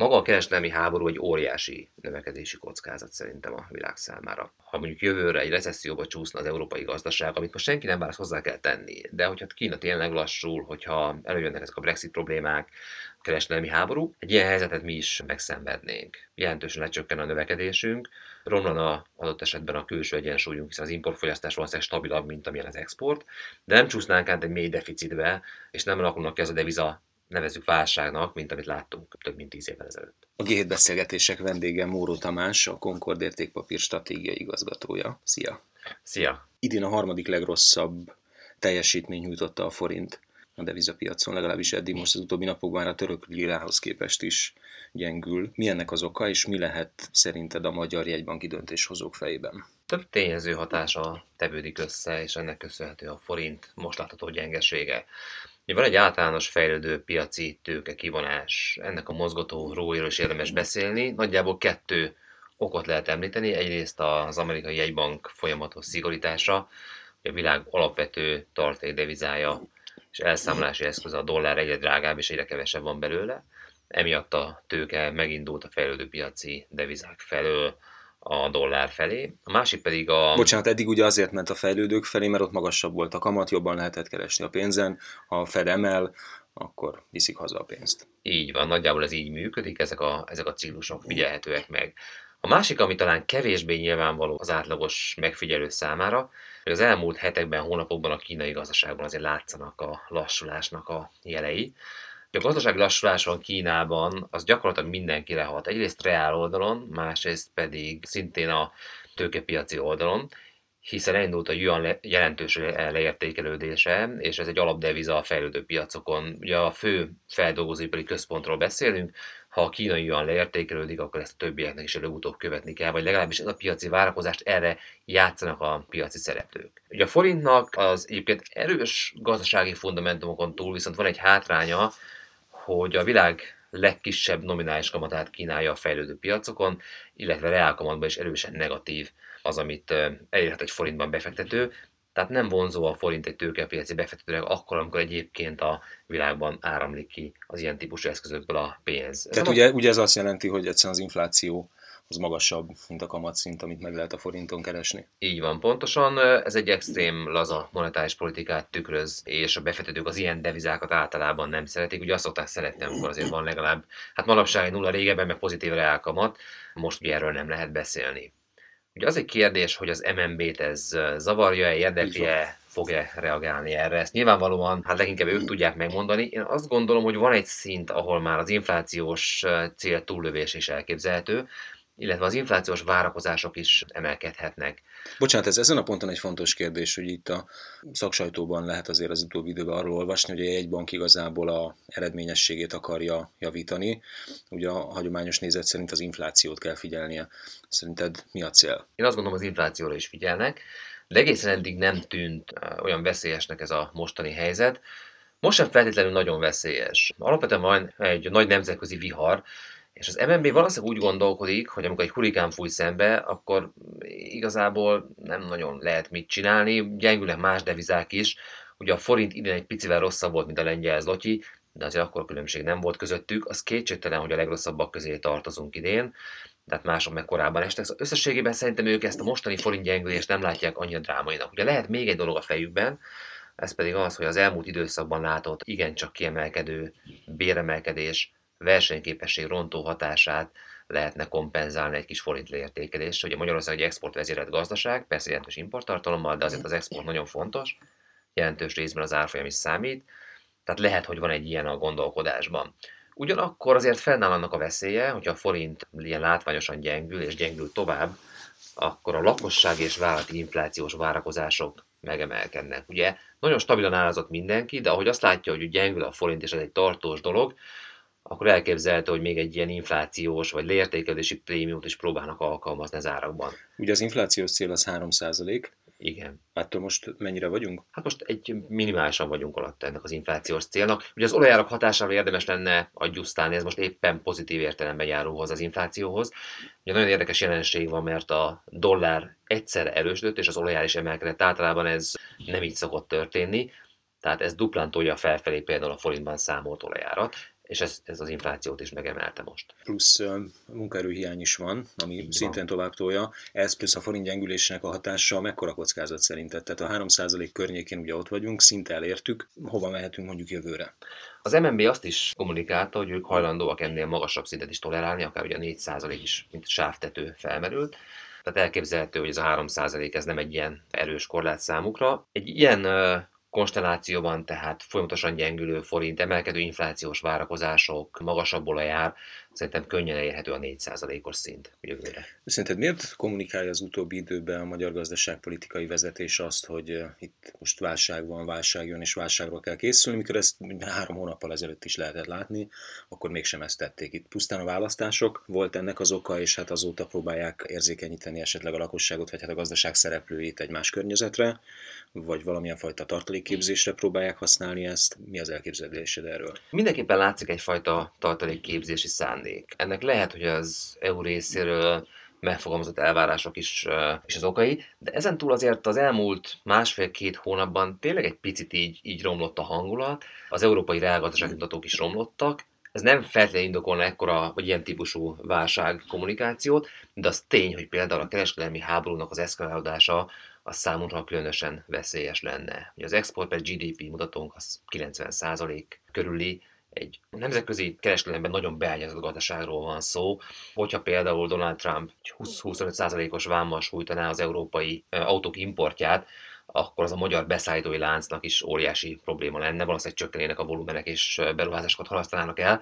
Maga a kereskedelmi háború egy óriási növekedési kockázat szerintem a világ számára. Ha mondjuk jövőre egy recesszióba csúszna az európai gazdaság, amit most senki nem válasz hozzá kell tenni, de hogyha Kína tényleg lassul, hogyha előjönnek ezek a Brexit problémák, a kereskedelmi háború, egy ilyen helyzetet mi is megszenvednénk. Jelentősen lecsökken a növekedésünk, romlana adott esetben a külső egyensúlyunk, hiszen az importfogyasztás valószínűleg stabilabb, mint amilyen az export, de nem csúsznánk át egy mély deficitbe, és nem alakulnak ki az a deviza nevezük válságnak, mint amit láttunk több mint tíz évvel ezelőtt. A G7 beszélgetések vendége Móró Tamás, a Concord értékpapír stratégiai igazgatója. Szia! Szia! Idén a harmadik legrosszabb teljesítmény nyújtotta a forint a devizapiacon, legalábbis eddig most az utóbbi napokban a török lirához képest is gyengül. Mi ennek az oka, és mi lehet szerinted a magyar jegybanki döntéshozók fejében? Több tényező hatása tevődik össze, és ennek köszönhető a forint most látható gyengesége. Van egy általános fejlődő piaci tőke kivonás. Ennek a mozgató róiról is érdemes beszélni. Nagyjából kettő okot lehet említeni. Egyrészt az amerikai jegybank folyamatos szigorítása, a világ alapvető tartékdevizája és elszámolási eszköz a dollár egyre drágább és egyre kevesebb van belőle. Emiatt a tőke megindult a fejlődő piaci devizák felől a dollár felé. A másik pedig a... Bocsánat, eddig ugye azért ment a fejlődők felé, mert ott magasabb volt a kamat, jobban lehetett keresni a pénzen. Ha a Fed emel, akkor viszik haza a pénzt. Így van, nagyjából ez így működik, ezek a, ezek a ciklusok figyelhetőek meg. A másik, ami talán kevésbé nyilvánvaló az átlagos megfigyelő számára, hogy az elmúlt hetekben, hónapokban a kínai gazdaságban azért látszanak a lassulásnak a jelei. A gazdasági lassulás van Kínában, az gyakorlatilag mindenkire hat. Egyrészt reál oldalon, másrészt pedig szintén a tőkepiaci oldalon, hiszen elindult a yuan jelentős leértékelődése, és ez egy alapdeviza a fejlődő piacokon. Ugye a fő feldolgozóipari központról beszélünk, ha a kínai yuan leértékelődik, akkor ezt a többieknek is előbb-utóbb követni kell, vagy legalábbis ez a piaci várakozást erre játszanak a piaci szereplők. Ugye a forintnak az egyébként erős gazdasági fundamentumokon túl viszont van egy hátránya, hogy a világ legkisebb nominális kamatát kínálja a fejlődő piacokon, illetve reálkamatban is erősen negatív az, amit elérhet egy forintban befektető, tehát nem vonzó a forint egy tőkepiaci befektetőnek akkor, amikor egyébként a világban áramlik ki az ilyen típusú eszközökből a pénz. Tehát ugye, ugye ez azt jelenti, hogy egyszerűen az infláció az magasabb, mint a kamatszint, amit meg lehet a forinton keresni. Így van, pontosan. Ez egy extrém laza monetáris politikát tükröz, és a befektetők az ilyen devizákat általában nem szeretik. Ugye azt szokták szeretni, amikor azért van legalább, hát manapság egy nulla régebben, meg pozitív reálkamat, most erről nem lehet beszélni. Ugye az egy kérdés, hogy az MNB-t ez zavarja-e, érdekli-e, fog-e reagálni erre. Ezt nyilvánvalóan, hát leginkább ők tudják megmondani. Én azt gondolom, hogy van egy szint, ahol már az inflációs cél túllövés is elképzelhető, illetve az inflációs várakozások is emelkedhetnek. Bocsánat, ez ezen a ponton egy fontos kérdés, hogy itt a szaksajtóban lehet azért az utóbbi időben arról olvasni, hogy egy bank igazából a eredményességét akarja javítani. Ugye a hagyományos nézet szerint az inflációt kell figyelnie. Szerinted mi a cél? Én azt gondolom, az inflációra is figyelnek, de egészen eddig nem tűnt olyan veszélyesnek ez a mostani helyzet. Most sem feltétlenül nagyon veszélyes. Alapvetően van egy nagy nemzetközi vihar, és az MNB valószínűleg úgy gondolkodik, hogy amikor egy hurikán fúj szembe, akkor igazából nem nagyon lehet mit csinálni, gyengülnek más devizák is. Ugye a forint idén egy picivel rosszabb volt, mint a lengyel zloty, de azért akkor különbség nem volt közöttük. Az kétségtelen, hogy a legrosszabbak közé tartozunk idén, tehát mások meg korábban estek. Szóval összességében szerintem ők ezt a mostani forint gyengülést nem látják annyira drámainak. Ugye lehet még egy dolog a fejükben, ez pedig az, hogy az elmúlt időszakban látott igencsak kiemelkedő béremelkedés versenyképesség rontó hatását lehetne kompenzálni egy kis forint leértékelés. Ugye Magyarország egy exportvezérelt gazdaság, persze jelentős importtartalommal, de azért az export nagyon fontos, jelentős részben az árfolyam is számít, tehát lehet, hogy van egy ilyen a gondolkodásban. Ugyanakkor azért fennáll annak a veszélye, hogyha a forint ilyen látványosan gyengül és gyengül tovább, akkor a lakosság és vállalati inflációs várakozások megemelkednek. Ugye nagyon stabilan állazott mindenki, de ahogy azt látja, hogy gyengül a forint, és ez egy tartós dolog, akkor elképzelhető, hogy még egy ilyen inflációs vagy leértékelési prémiumot is próbálnak alkalmazni az árakban. Ugye az inflációs cél az 3% igen. Attól most mennyire vagyunk? Hát most egy minimálisan vagyunk alatt ennek az inflációs célnak. Ugye az olajárak hatásával érdemes lenne adjusztálni, ez most éppen pozitív értelemben járul hozzá az inflációhoz. Ugye nagyon érdekes jelenség van, mert a dollár egyszer erősödött, és az olajár is emelkedett. Általában ez nem így szokott történni. Tehát ez duplán tolja felfelé például a forintban számolt olajárat és ez, ez az inflációt is megemelte most. Plusz munkaerőhiány is van, ami Így szintén tovább tolja. Ez plusz a forint gyengülésének a hatása mekkora kockázat szerinted? Tehát a 3% környékén ugye ott vagyunk, szinte elértük. Hova mehetünk mondjuk jövőre? Az MNB azt is kommunikálta, hogy ők hajlandóak ennél magasabb szintet is tolerálni, akár ugye 4% is, mint sávtető felmerült. Tehát elképzelhető, hogy ez a 3% ez nem egy ilyen erős korlát számukra. Egy ilyen konstellációban tehát folyamatosan gyengülő forint, emelkedő inflációs várakozások, magasabb olajár, szerintem könnyen elérhető a 4%-os szint jövőre. Szerinted miért kommunikálja az utóbbi időben a magyar gazdaságpolitikai vezetés azt, hogy eh, itt most válság van, válság jön, és válságra kell készülni, mikor ezt három hónappal ezelőtt is lehetett látni, akkor mégsem ezt tették. Itt pusztán a választások volt ennek az oka, és hát azóta próbálják érzékenyíteni esetleg a lakosságot, vagy hát a gazdaság szereplőit egy más környezetre, vagy valamilyen fajta tartalékképzésre próbálják használni ezt. Mi az elképzelésed erről? Mindenképpen látszik egyfajta tartalékképzési szán szándék. Ennek lehet, hogy az EU részéről megfogalmazott elvárások is, is az okai, de ezen túl azért az elmúlt másfél-két hónapban tényleg egy picit így, így romlott a hangulat, az európai reálgazdasági mutatók is romlottak, ez nem feltétlenül indokolna ekkora, vagy ilyen típusú válság kommunikációt, de az tény, hogy például a kereskedelmi háborúnak az eszkalálódása az számunkra különösen veszélyes lenne. Az export per GDP mutatónk az 90% körüli, egy nemzetközi kereskedelemben nagyon beágyazott gazdaságról van szó. Hogyha például Donald Trump 20-25%-os vámmal sújtaná az európai autók importját, akkor az a magyar beszállítói láncnak is óriási probléma lenne, valószínűleg csökkenének a volumenek és beruházásokat halasztanának el.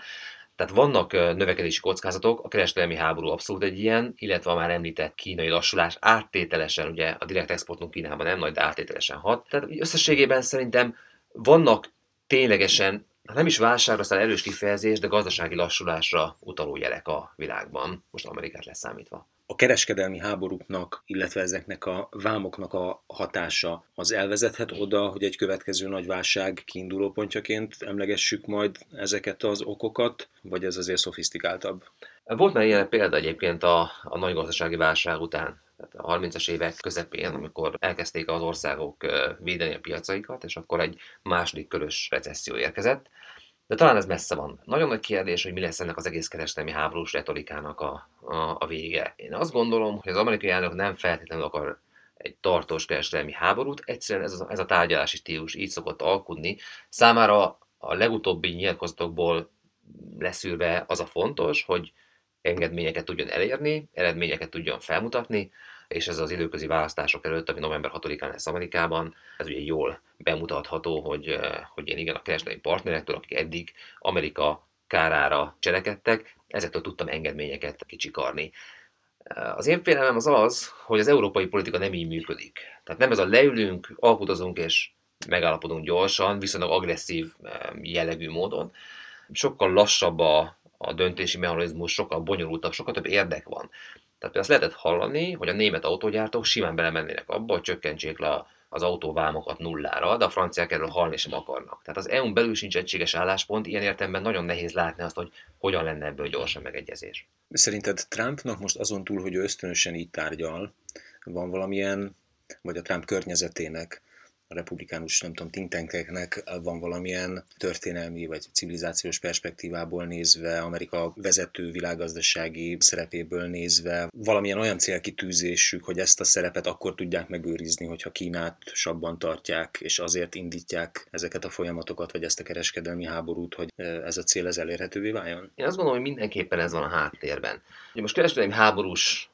Tehát vannak növekedési kockázatok, a kereskedelmi háború abszolút egy ilyen, illetve a már említett kínai lassulás áttételesen, ugye a direkt exportunk Kínában nem nagy, de áttételesen hat. Tehát összességében szerintem vannak ténylegesen nem is válságra, aztán erős kifejezés, de gazdasági lassulásra utaló jelek a világban, most Amerikát leszámítva. A kereskedelmi háborúknak, illetve ezeknek a vámoknak a hatása az elvezethet oda, hogy egy következő nagy válság kiinduló pontjaként emlegessük majd ezeket az okokat, vagy ez azért szofisztikáltabb? Volt már ilyen példa egyébként a, a nagy gazdasági válság után tehát a 30-as évek közepén, amikor elkezdték az országok védeni a piacaikat, és akkor egy második körös recesszió érkezett. De talán ez messze van. Nagyon nagy kérdés, hogy mi lesz ennek az egész kereskedelmi háborús retorikának a, a, a vége. Én azt gondolom, hogy az amerikai elnök nem feltétlenül akar egy tartós kereskedelmi háborút, egyszerűen ez a, ez a tárgyalási stílus így szokott alkudni. Számára a legutóbbi nyilatkozatokból leszűrve az a fontos, hogy engedményeket tudjon elérni, eredményeket tudjon felmutatni, és ez az időközi választások előtt, ami november 6-án lesz Amerikában, ez ugye jól bemutatható, hogy, eh, hogy én igen, a kereskedelmi partnerektől, akik eddig Amerika kárára cselekedtek, ezektől tudtam engedményeket kicsikarni. Eh, az én félelmem az az, hogy az európai politika nem így működik. Tehát nem ez a leülünk, alkudozunk és megállapodunk gyorsan, viszonylag agresszív eh, jellegű módon. Sokkal lassabb a, a döntési mechanizmus sokkal bonyolultabb, sokkal több érdek van. Tehát azt lehetett hallani, hogy a német autógyártók simán belemennének abba, hogy csökkentsék le az autóvámokat nullára, de a franciák erről hallni sem akarnak. Tehát az EU-n belül sincs egységes álláspont, ilyen értelemben nagyon nehéz látni azt, hogy hogyan lenne ebből gyorsan megegyezés. Szerinted Trumpnak most azon túl, hogy ő ösztönösen így tárgyal, van valamilyen, vagy a Trump környezetének a republikánus, nem tudom, think van valamilyen történelmi vagy civilizációs perspektívából nézve, Amerika vezető világgazdasági szerepéből nézve, valamilyen olyan célkitűzésük, hogy ezt a szerepet akkor tudják megőrizni, hogyha Kínát sabban tartják, és azért indítják ezeket a folyamatokat, vagy ezt a kereskedelmi háborút, hogy ez a cél ez elérhetővé váljon? Én azt gondolom, hogy mindenképpen ez van a háttérben. Ugye most kereskedelmi háborús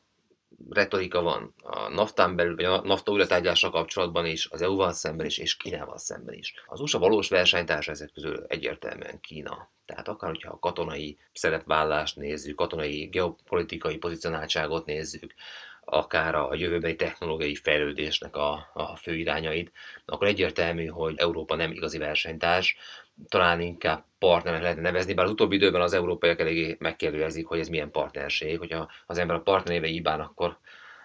retorika van a naftán belül, vagy a nafta újratárgyással kapcsolatban is, az EU-val szemben is, és Kínával szemben is. Az USA valós versenytársa ezek közül egyértelműen Kína. Tehát akár, hogyha a katonai szerepvállást nézzük, katonai geopolitikai pozicionáltságot nézzük, akár a jövőbeli technológiai fejlődésnek a, a fő irányait, akkor egyértelmű, hogy Európa nem igazi versenytárs, talán inkább partnernek lehetne nevezni, bár az utóbbi időben az európaiak eléggé megkérdőjezik, hogy ez milyen partnerség, hogyha az ember a partnerébe ibán, akkor,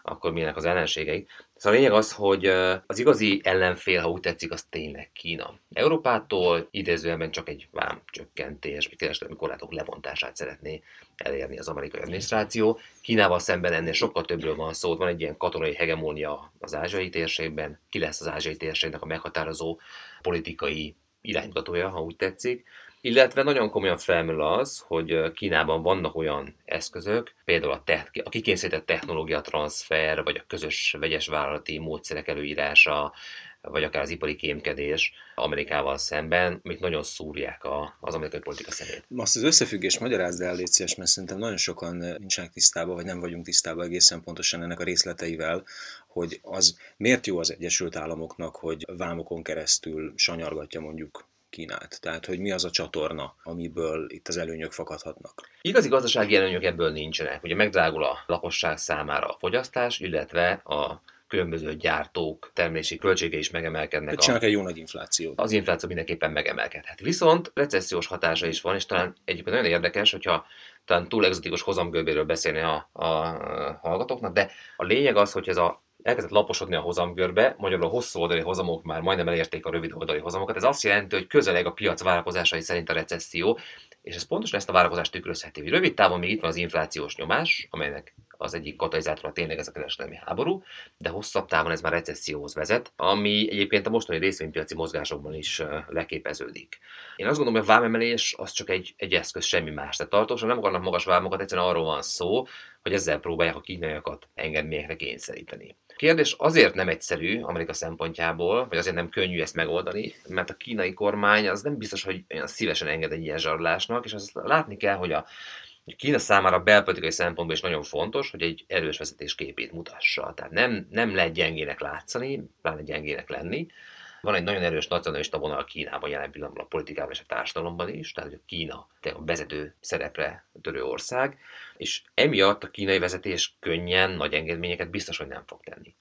akkor milyenek az ellenségei. Szóval a lényeg az, hogy az igazi ellenfél, ha úgy tetszik, az tényleg Kína. Európától idézőjelben csak egy vám csökkentés, vagy kereskedelmi korlátok levontását szeretné elérni az amerikai adminisztráció. Kínával szemben ennél sokkal többről van szó, van egy ilyen katonai hegemónia az ázsiai térségben, ki lesz az ázsiai térségnek a meghatározó politikai iránymutatója, ha úgy tetszik. Illetve nagyon komolyan felmerül az, hogy Kínában vannak olyan eszközök, például a, te- a kikényszerített technológia transfer, vagy a közös vegyes vállalati módszerek előírása, vagy akár az ipari kémkedés Amerikával szemben, amik nagyon szúrják a, az amerikai politika szemét. Azt az összefüggés magyarázd el, légy szíves, mert szerintem nagyon sokan nincsenek tisztában, vagy nem vagyunk tisztában egészen pontosan ennek a részleteivel, hogy az miért jó az Egyesült Államoknak, hogy vámokon keresztül sanyargatja mondjuk Kínát. Tehát, hogy mi az a csatorna, amiből itt az előnyök fakadhatnak. Igazi gazdasági előnyök ebből nincsenek. Ugye megdrágul a lakosság számára a fogyasztás, illetve a különböző gyártók termelési költsége is megemelkednek. Csinálnak egy jó nagy inflációt. Az infláció mindenképpen megemelkedhet. Viszont recessziós hatása is van, és talán egyébként nagyon érdekes, hogyha talán túl egzotikus hozamgörbéről beszélni a, a hallgatóknak, de a lényeg az, hogy ez a elkezdett laposodni a hozamgörbe, magyarul a hosszú oldali hozamok már majdnem elérték a rövid oldali hozamokat. Ez azt jelenti, hogy közeleg a piac várakozásai szerint a recesszió, és ez pontosan ezt a várakozást tükrözheti. Rövid távon még itt van az inflációs nyomás, amelynek az egyik katalizátora tényleg ez a kereskedelmi háború, de hosszabb távon ez már recesszióhoz vezet, ami egyébként a mostani részvénypiaci mozgásokban is leképeződik. Én azt gondolom, hogy a vámemelés az csak egy, egy eszköz, semmi más. Tehát tartósan nem akarnak magas vámokat, egyszerűen arról van szó, hogy ezzel próbálják a kínaiakat engedményekre kényszeríteni. Kérdés azért nem egyszerű Amerika szempontjából, vagy azért nem könnyű ezt megoldani, mert a kínai kormány az nem biztos, hogy olyan szívesen enged egy ilyen zsarolásnak, és azt látni kell, hogy a Kína számára belpolitikai szempontból is nagyon fontos, hogy egy erős vezetés képét mutassa. Tehát nem, nem lehet gyengének látszani, pláne gyengének lenni. Van egy nagyon erős nacionalista vonal Kínában jelen pillanatban a politikában és a társadalomban is, tehát hogy a Kína a vezető szerepre törő ország, és emiatt a kínai vezetés könnyen nagy engedményeket biztos, hogy nem fog tenni.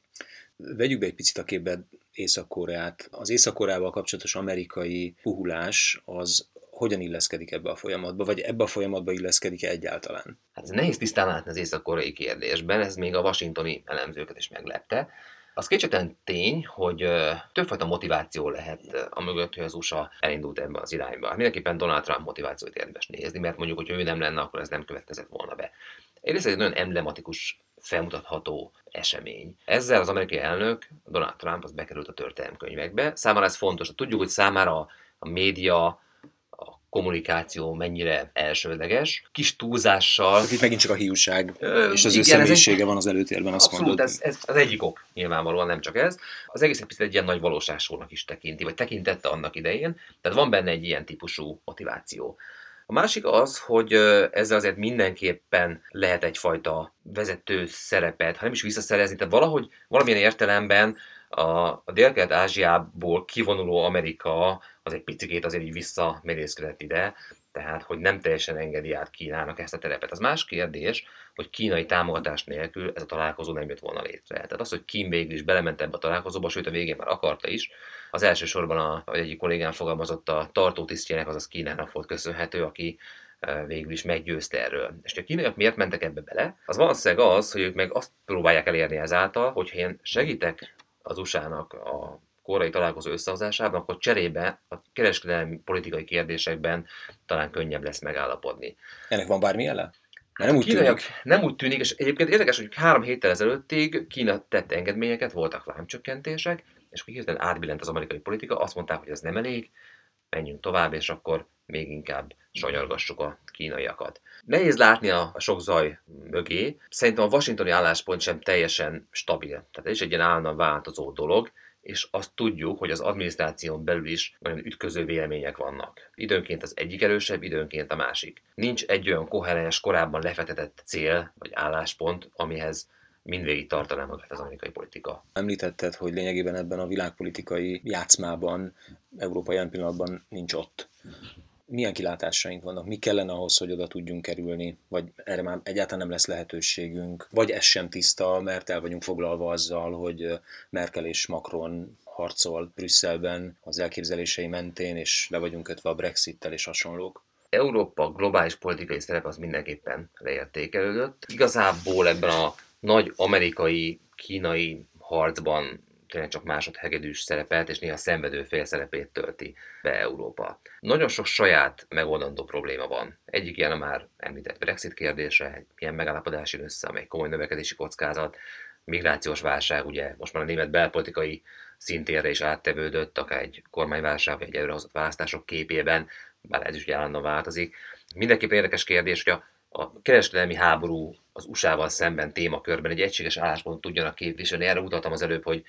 Vegyük be egy picit a képbe Észak-Koreát. Az Észak-Koreával kapcsolatos amerikai puhulás az hogyan illeszkedik ebbe a folyamatba, vagy ebbe a folyamatba illeszkedik-e egyáltalán? Hát ez nehéz tisztán látni az észak-koreai kérdésben, ez még a washingtoni elemzőket is meglepte. Az kétségtelen tény, hogy többfajta motiváció lehet a mögött, hogy az USA elindult ebbe az irányba. Mindenképpen Donald Trump motivációt érdemes nézni, mert mondjuk, hogy ő nem lenne, akkor ez nem következett volna be. Egyrészt egy nagyon emblematikus, felmutatható esemény. Ezzel az amerikai elnök, Donald Trump, az bekerült a történelemkönyvekbe. Számára ez fontos. Tudjuk, hogy számára a média, kommunikáció mennyire elsődleges, kis túlzással. Itt megint csak a hiúság Ö, és az igen, ő személyisége van az előtérben, azt abszolút, mondod. Ez, ez, az egyik ok, nyilvánvalóan nem csak ez. Az egész egy egy ilyen nagy valóságsónak is tekinti, vagy tekintette annak idején, tehát van benne egy ilyen típusú motiváció. A másik az, hogy ezzel azért mindenképpen lehet egyfajta vezető szerepet, ha nem is visszaszerezni, tehát valahogy valamilyen értelemben a, a Dél-Kelet-Ázsiából kivonuló Amerika az egy picikét azért így visszamerészkedett ide, tehát hogy nem teljesen engedi át Kínának ezt a terepet. Az más kérdés, hogy kínai támogatás nélkül ez a találkozó nem jött volna létre. Tehát az, hogy Kín végül is belement ebbe a találkozóba, sőt a végén már akarta is, az elsősorban a, a egyik kollégám fogalmazott a tartó tisztjének, azaz Kínának volt köszönhető, aki végül is meggyőzte erről. És a kínaiak miért mentek ebbe bele? Az valószínűleg az, hogy ők meg azt próbálják elérni ezáltal, hogyha én segítek az USA-nak a korai találkozó összehozásában, akkor cserébe a kereskedelmi politikai kérdésekben talán könnyebb lesz megállapodni. Ennek van bármi jele? nem úgy, tűnik. nem úgy tűnik, és egyébként érdekes, hogy három héttel ezelőttig Kína tett engedményeket, voltak vámcsökkentések, és akkor hirtelen átbillent az amerikai politika, azt mondták, hogy ez nem elég, menjünk tovább, és akkor még inkább sanyargassuk a kínaiakat. Nehéz látni a, a sok zaj mögé. Szerintem a washingtoni álláspont sem teljesen stabil. Tehát ez is egy ilyen állandóan változó dolog és azt tudjuk, hogy az adminisztráción belül is nagyon ütköző vélemények vannak. Időnként az egyik erősebb, időnként a másik. Nincs egy olyan koherens, korábban lefetetett cél vagy álláspont, amihez mindvégig tartaná magát az amerikai politika. Említetted, hogy lényegében ebben a világpolitikai játszmában Európa jelen pillanatban nincs ott milyen kilátásaink vannak, mi kellene ahhoz, hogy oda tudjunk kerülni, vagy erre már egyáltalán nem lesz lehetőségünk, vagy ez sem tiszta, mert el vagyunk foglalva azzal, hogy Merkel és Macron harcol Brüsszelben az elképzelései mentén, és le vagyunk kötve a Brexit-tel és hasonlók. Európa globális politikai szerep az mindenképpen leértékelődött. Igazából ebben a nagy amerikai, kínai harcban tényleg csak másodhegedűs szerepet, és néha szenvedő fél szerepét tölti be Európa. Nagyon sok saját megoldandó probléma van. Egyik ilyen a már említett Brexit kérdése, egy ilyen megállapodás jön össze, amely komoly növekedési kockázat, migrációs válság, ugye most már a német belpolitikai szintérre is áttevődött, akár egy kormányválság, vagy egy előrehozott választások képében, bár ez is ugye állandóan változik. Mindenképpen érdekes kérdés, hogy a, a kereskedelmi háború az USA-val szemben témakörben egy egységes álláspont tudjanak képviselni. Erre utaltam az előbb, hogy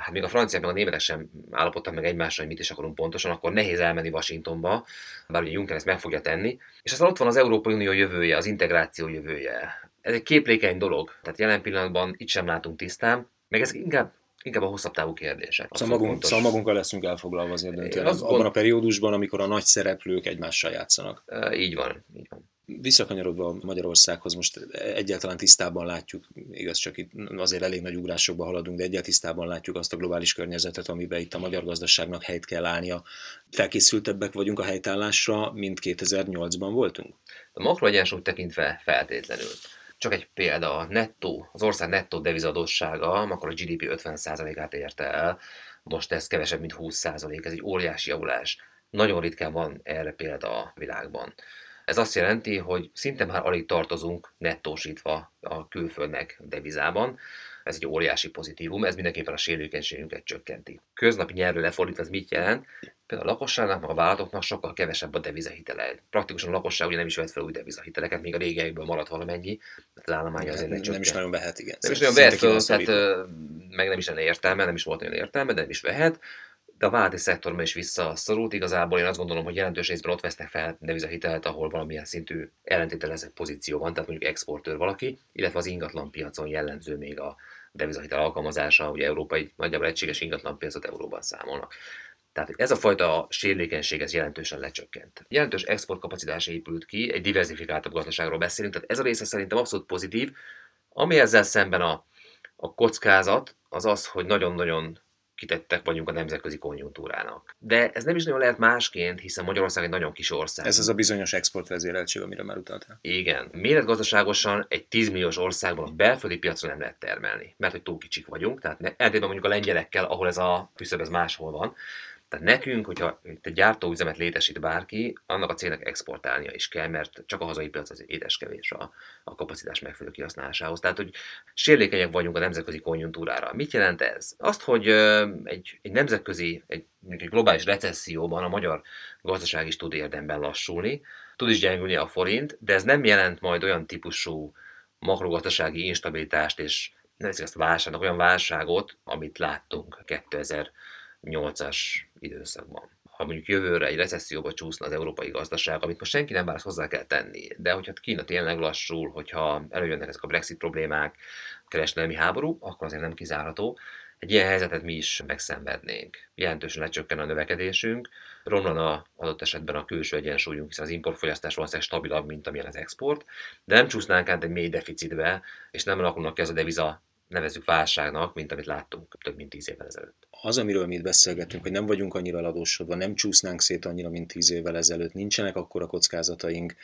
hát még a franciák meg a németek sem állapodtak meg egymással, hogy mit is akarunk pontosan, akkor nehéz elmenni Washingtonba, bár ugye Juncker ezt meg fogja tenni. És aztán ott van az Európai Unió jövője, az integráció jövője. Ez egy képlékeny dolog, tehát jelen pillanatban itt sem látunk tisztán, meg ezek inkább inkább a hosszabb távú kérdések. Szóval, magunk, szóval magunkkal leszünk elfoglalva azért döntően, abban gond... a periódusban, amikor a nagy szereplők egymással játszanak. E, így van, így van. Visszakanyarodva Magyarországhoz, most egyáltalán tisztában látjuk, igaz, csak itt azért elég nagy ugrásokba haladunk, de egyáltalán tisztában látjuk azt a globális környezetet, amiben itt a magyar gazdaságnak helyt kell állnia. Felkészültebbek vagyunk a helytállásra, mint 2008-ban voltunk? A makroegyensúly tekintve feltétlenül. Csak egy példa, a nettó, az ország nettó devizadósága, akkor a GDP 50%-át érte el, most ez kevesebb, mint 20%, ez egy óriási javulás. Nagyon ritkán van erre példa a világban. Ez azt jelenti, hogy szinte már alig tartozunk nettósítva a külföldnek devizában. Ez egy óriási pozitívum, ez mindenképpen a sérülékenységünket csökkenti. Köznapi nyelvre lefordítva ez mit jelent? Például a lakosságnak, a vállalatoknak sokkal kevesebb a devizahitele. Praktikusan a lakosság ugye nem is vett fel új devizahiteleket, még a régiekből maradt valamennyi, mert az állomány azért nem, nem is nagyon vehet, igen. Nem is nagyon vehet, tehát meg nem is lenne értelme, nem is volt olyan értelme, de nem is vehet de a vállalati szektorban is visszaszorult. Igazából én azt gondolom, hogy jelentős részben ott vesznek fel devizahitelt, ahol valamilyen szintű ellentételezett pozíció van, tehát mondjuk exportőr valaki, illetve az ingatlan piacon jellemző még a devizahitel alkalmazása, ugye európai nagyjából egységes ingatlan piacot euróban számolnak. Tehát ez a fajta sérülékenység ez jelentősen lecsökkent. Jelentős exportkapacitás épült ki, egy diversifikáltabb gazdaságról beszélünk, tehát ez a része szerintem abszolút pozitív. Ami ezzel szemben a, a kockázat, az az, hogy nagyon-nagyon kitettek vagyunk a nemzetközi konjunktúrának. De ez nem is nagyon lehet másként, hiszen Magyarország egy nagyon kis ország. Ez az a bizonyos exportvezéreltség, amire már utaltál. Igen. Méretgazdaságosan egy 10 milliós országban a belföldi piacra nem lehet termelni, mert hogy túl kicsik vagyunk, tehát ellentétben mondjuk a lengyelekkel, ahol ez a küszöb ez máshol van. Tehát nekünk, hogyha egy gyártóüzemet létesít bárki, annak a cégnek exportálnia is kell, mert csak a hazai piac az édeskevés a, a kapacitás megfelelő kihasználásához. Tehát, hogy sérülékenyek vagyunk a nemzetközi konjunktúrára. Mit jelent ez? Azt, hogy egy, egy nemzetközi, egy, egy globális recesszióban a magyar gazdaság is tud érdemben lassulni, tud is gyengülni a forint, de ez nem jelent majd olyan típusú makrogazdasági instabilitást és nevezik ezt válságnak, olyan válságot, amit láttunk 2000 8-as időszakban. Ha mondjuk jövőre egy recesszióba csúszna az európai gazdaság, amit most senki nem vár, hozzá kell tenni, de hogyha Kína tényleg lassul, hogyha előjönnek ezek a Brexit problémák, kereskedelmi háború, akkor azért nem kizárható. Egy ilyen helyzetet mi is megszenvednénk. Jelentősen lecsökken a növekedésünk, romlana adott esetben a külső egyensúlyunk, hiszen az importfogyasztás valószínűleg stabilabb, mint amilyen az export, de nem csúsznánk át egy mély deficitbe, és nem alakulnak ki ez a deviza nevezük válságnak, mint amit láttunk több mint tíz évvel ezelőtt. Az, amiről mi itt beszélgetünk, hogy nem vagyunk annyira eladósodva, nem csúsznánk szét annyira, mint tíz évvel ezelőtt, nincsenek akkora kockázataink,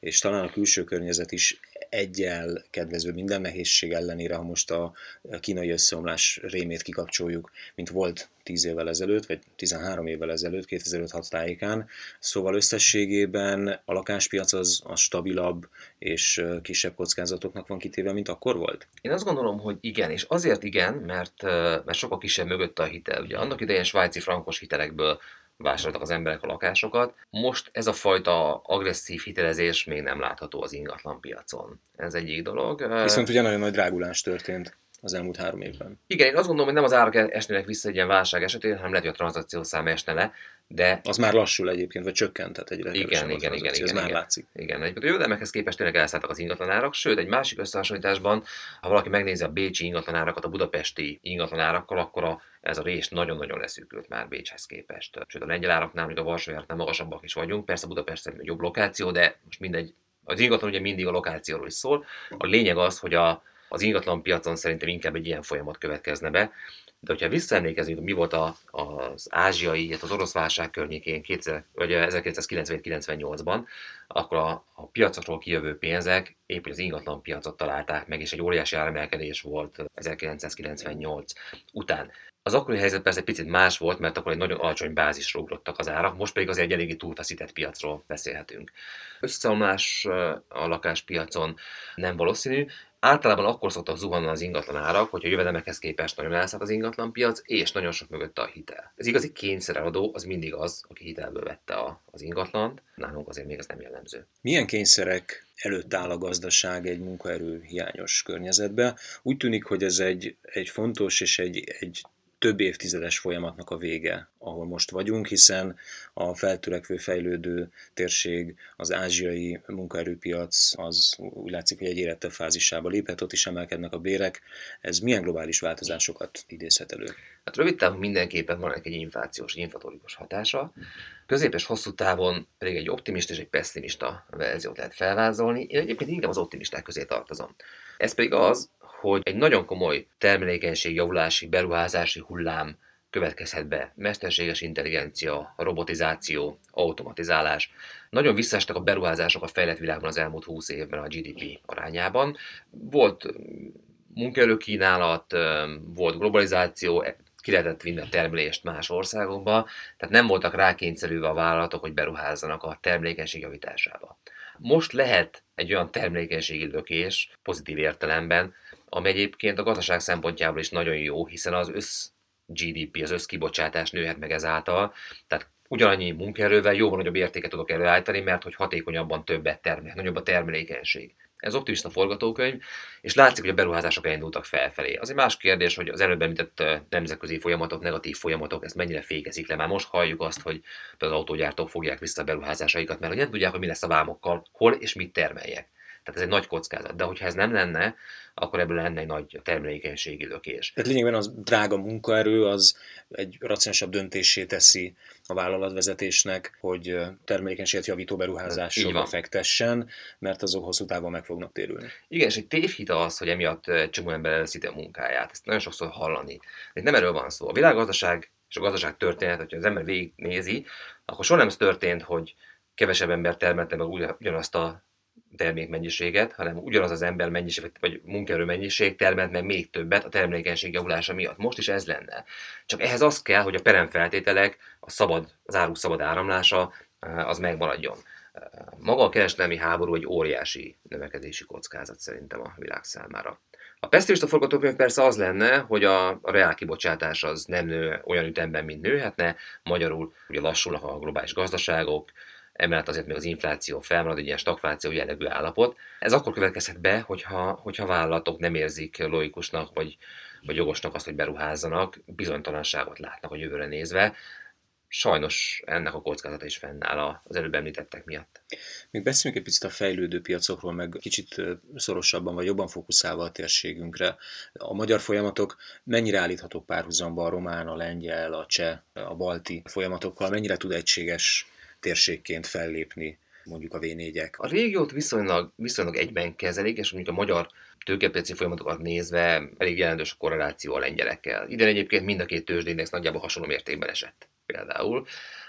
és talán a külső környezet is egyel kedvező minden nehézség ellenére, ha most a kínai összeomlás rémét kikapcsoljuk, mint volt 10 évvel ezelőtt, vagy 13 évvel ezelőtt, 2005 tájékán. Szóval összességében a lakáspiac az, az stabilabb és kisebb kockázatoknak van kitéve, mint akkor volt? Én azt gondolom, hogy igen, és azért igen, mert, mert sokkal kisebb mögött a hitel. Ugye annak idején svájci frankos hitelekből vásároltak az emberek a lakásokat. Most ez a fajta agresszív hitelezés még nem látható az ingatlan piacon. Ez egyik dolog. Viszont ugye nagyon nagy drágulás történt az elmúlt három évben. Igen, én azt gondolom, hogy nem az árak esnének vissza egy ilyen válság esetén, hanem lehet, hogy a tranzakció szám esne le, de... Az már lassul egyébként, vagy csökkent, tehát egyre igen, igen, igen, igen, ez igen, már látszik. Igen, a jövedelmekhez képest tényleg elszálltak az ingatlanárak, sőt, egy másik összehasonlításban, ha valaki megnézi a bécsi ingatlanárakat a budapesti ingatlanárakkal, akkor a, ez a rés nagyon-nagyon leszűkült már Bécshez képest. Sőt, a lengyel áraknál, még a Varsói nem magasabbak is vagyunk, persze Budapest szerintem jobb lokáció, de most mindegy, az ingatlan ugye mindig a lokációról is szól. A lényeg az, hogy a, az ingatlan piacon szerintem inkább egy ilyen folyamat következne be. De hogyha visszaemlékezünk, mi volt a, az ázsiai, illetve az orosz válság környékén 2000, vagy 1997-98-ban, akkor a, a piacokról kijövő pénzek épp az ingatlan piacot találták meg, és egy óriási áremelkedés volt 1998 után. Az akkori helyzet persze picit más volt, mert akkor egy nagyon alacsony bázisról ugrottak az árak, most pedig az egy eléggé túlfeszített piacról beszélhetünk. Összeomlás a lakáspiacon nem valószínű, Általában akkor szoktak zuhanni az ingatlan árak, hogyha a jövedelmekhez képest nagyon elszállt az ingatlan piac, és nagyon sok mögötte a hitel. Ez igazi kényszereladó az mindig az, aki hitelből vette a, az ingatlant, nálunk azért még ez nem jellemző. Milyen kényszerek előtt áll a gazdaság egy munkaerő hiányos környezetbe? Úgy tűnik, hogy ez egy, egy fontos és egy, egy több évtizedes folyamatnak a vége, ahol most vagyunk, hiszen a feltörekvő, fejlődő térség, az ázsiai munkaerőpiac, az úgy látszik, hogy egy érettebb fázisába léphet, ott is emelkednek a bérek. Ez milyen globális változásokat idézhet elő? Hát rövid távon mindenképpen van egy inflációs, inflatórikus hatása. Közép és hosszú távon pedig egy optimista és egy pessimista verziót lehet felvázolni. Én egyébként inkább az optimisták közé tartozom. Ez pedig az, hogy egy nagyon komoly termelékenység javulási, beruházási hullám következhet be. Mesterséges intelligencia, robotizáció, automatizálás. Nagyon visszaestek a beruházások a fejlett világban az elmúlt 20 évben a GDP arányában. Volt munkaerőkínálat, volt globalizáció, ki lehetett vinni a termelést más országokba, tehát nem voltak rákényszerülve a vállalatok, hogy beruházzanak a termelékenység javításába. Most lehet egy olyan termelékenységi lökés, pozitív értelemben, ami egyébként a gazdaság szempontjából is nagyon jó, hiszen az össz GDP, az összkibocsátás nőhet meg ezáltal, tehát ugyanannyi munkaerővel jóval nagyobb értéket tudok előállítani, mert hogy hatékonyabban többet termel, nagyobb a termelékenység. Ez optimista forgatókönyv, és látszik, hogy a beruházások elindultak felfelé. Az egy más kérdés, hogy az előbb említett nemzetközi folyamatok, negatív folyamatok, ezt mennyire fékezik le. Már most halljuk azt, hogy az autógyártók fogják vissza a beruházásaikat, mert hogy nem tudják, hogy mi lesz a vámokkal, hol és mit termeljek. Tehát ez egy nagy kockázat. De hogyha ez nem lenne, akkor ebből lenne egy nagy termelékenységi lökés. Tehát lényegben az drága munkaerő az egy racionálisabb döntésé teszi a vállalatvezetésnek, hogy termelékenységet javító beruházásokba fektessen, mert azok hosszú távon meg fognak térülni. Igen, és egy tévhita az, hogy emiatt csomó ember elveszíti a munkáját. Ezt nagyon sokszor hallani. Itt nem erről van szó. A világgazdaság és a gazdaság történet, hogyha az ember végignézi, akkor soha nem ez történt, hogy kevesebb ember termelte meg ugyanazt a termékmennyiséget, hanem ugyanaz az ember mennyiség, vagy munkaerő mennyiség termelt meg még többet a termelékenység javulása miatt. Most is ez lenne. Csak ehhez az kell, hogy a peremfeltételek, a szabad, az áruk szabad áramlása, eh, az megmaradjon. Eh, maga a kereskedelmi háború egy óriási növekedési kockázat szerintem a világ számára. A pessimista forgatókönyv persze az lenne, hogy a, a reál kibocsátás az nem nő olyan ütemben, mint nőhetne, magyarul ugye lassulnak a globális gazdaságok, emellett azért még az infláció felmarad, egy ilyen stagfláció jellegű állapot. Ez akkor következhet be, hogyha, hogyha vállalatok nem érzik logikusnak, vagy, vagy jogosnak azt, hogy beruházzanak, bizonytalanságot látnak a jövőre nézve. Sajnos ennek a kockázata is fennáll az előbb említettek miatt. Még beszéljünk egy picit a fejlődő piacokról, meg kicsit szorosabban vagy jobban fókuszálva a térségünkre. A magyar folyamatok mennyire állíthatók párhuzamba a román, a lengyel, a cseh, a balti folyamatokkal, mennyire tud egységes térségként fellépni mondjuk a V4-ek. A régiót viszonylag, viszonylag egyben kezelik, és mondjuk a magyar tőkepiaci folyamatokat nézve elég jelentős a korreláció a lengyelekkel. Ide egyébként mind a két tőzsdéndex nagyjából hasonló mértékben esett. Például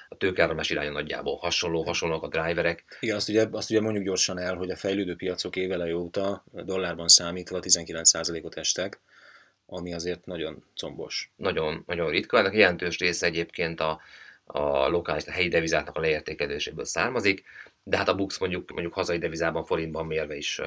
a tőkeáramlás iránya nagyjából hasonló, hasonlók a driverek. Igen, azt ugye, azt ugye mondjuk gyorsan el, hogy a fejlődő piacok évele óta dollárban számítva 19%-ot estek, ami azért nagyon combos. Nagyon, nagyon ritka. Ennek jelentős része egyébként a, a lokális, a helyi devizáknak a leértékeléséből származik, de hát a Bux mondjuk, mondjuk hazai devizában, forintban mérve is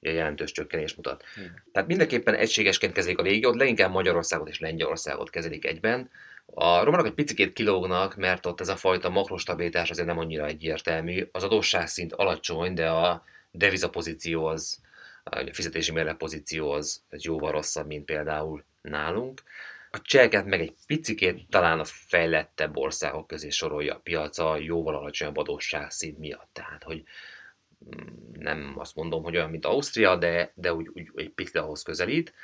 ugye jelentős csökkenés mutat. Hmm. Tehát mindenképpen egységesként kezelik a régiót, leginkább Magyarországot és Lengyelországot kezelik egyben. A románok egy picit kilógnak, mert ott ez a fajta makrostabilitás azért nem annyira egyértelmű. Az adósságszint alacsony, de a devizapozíció az, a fizetési mérleg pozíció az, az jóval rosszabb, mint például nálunk. A cseheket meg egy picikét talán a fejlettebb országok közé sorolja a piaca, jóval alacsonyabb adósságszint miatt. Tehát, hogy mm, nem azt mondom, hogy olyan, mint Ausztria, de, de úgy, úgy egy picit ahhoz közelít.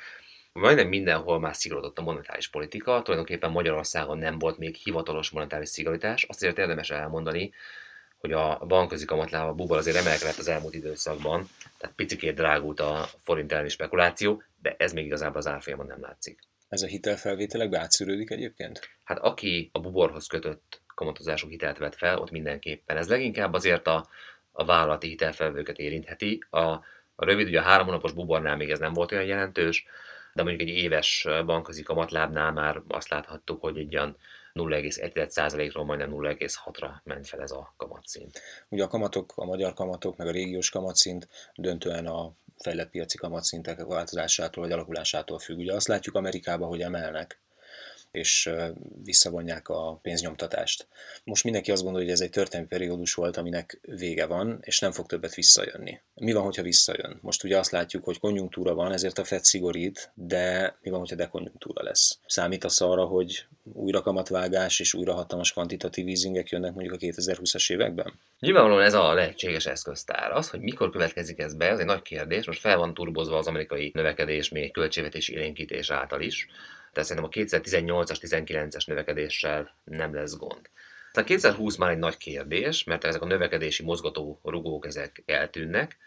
Majdnem mindenhol már szigorodott a monetáris politika, tulajdonképpen Magyarországon nem volt még hivatalos monetáris szigorítás. Azt azért érdemes elmondani, hogy a bankközi kamatlába bubal azért emelkedett az elmúlt időszakban, tehát picikét drágult a forint elleni spekuláció, de ez még igazából az árfolyamon nem látszik. Ez a hitelfelvételekbe átszűrődik egyébként? Hát aki a buborhoz kötött kamatozású hitelt vett fel, ott mindenképpen. Ez leginkább azért a, a vállalati hitelfelvőket érintheti. A, a rövid, ugye a három hónapos bubornál még ez nem volt olyan jelentős, de mondjuk egy éves bankközi kamatlábnál már azt láthattuk, hogy egy olyan 0,1%-ról majdnem 0,6-ra ment fel ez a kamatszint. Ugye a kamatok, a magyar kamatok, meg a régiós kamatszint döntően a fejlett piaci kamatszintek változásától vagy alakulásától függ. Ugye azt látjuk Amerikában, hogy emelnek, és visszavonják a pénznyomtatást. Most mindenki azt gondolja, hogy ez egy történelmi periódus volt, aminek vége van, és nem fog többet visszajönni. Mi van, hogyha visszajön? Most ugye azt látjuk, hogy konjunktúra van, ezért a Fed szigorít, de mi van, hogyha dekonjunktúra lesz? Számítasz arra, hogy újra kamatvágás és újra hatalmas kvantitatív easingek jönnek mondjuk a 2020-as években? Nyilvánvalóan ez a lehetséges eszköztár. Az, hogy mikor következik ez be, ez egy nagy kérdés. Most fel van turbozva az amerikai növekedés még költségvetési élénkítés által is tehát szerintem a 2018-as, 19-es növekedéssel nem lesz gond. A 2020 már egy nagy kérdés, mert ezek a növekedési mozgató rugók ezek eltűnnek,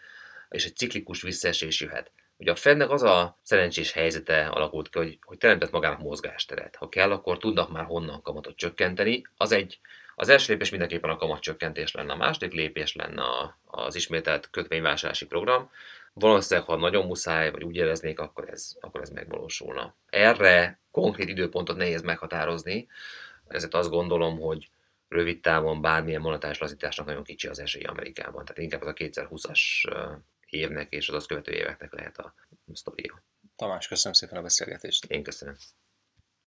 és egy ciklikus visszaesés jöhet. Ugye a Fednek az a szerencsés helyzete alakult ki, hogy, hogy teremtett magának mozgásteret. Ha kell, akkor tudnak már honnan kamatot csökkenteni. Az egy, az első lépés mindenképpen a kamatcsökkentés lenne, a második lépés lenne az ismételt kötvényvásárlási program, valószínűleg, ha nagyon muszáj, vagy úgy éreznék, akkor ez, akkor ez megvalósulna. Erre konkrét időpontot nehéz meghatározni, ezért azt gondolom, hogy rövid távon bármilyen monetáris lazításnak nagyon kicsi az esély Amerikában. Tehát inkább az a 2020-as évnek és az azt követő éveknek lehet a sztoria. Tamás, köszönöm szépen a beszélgetést. Én köszönöm.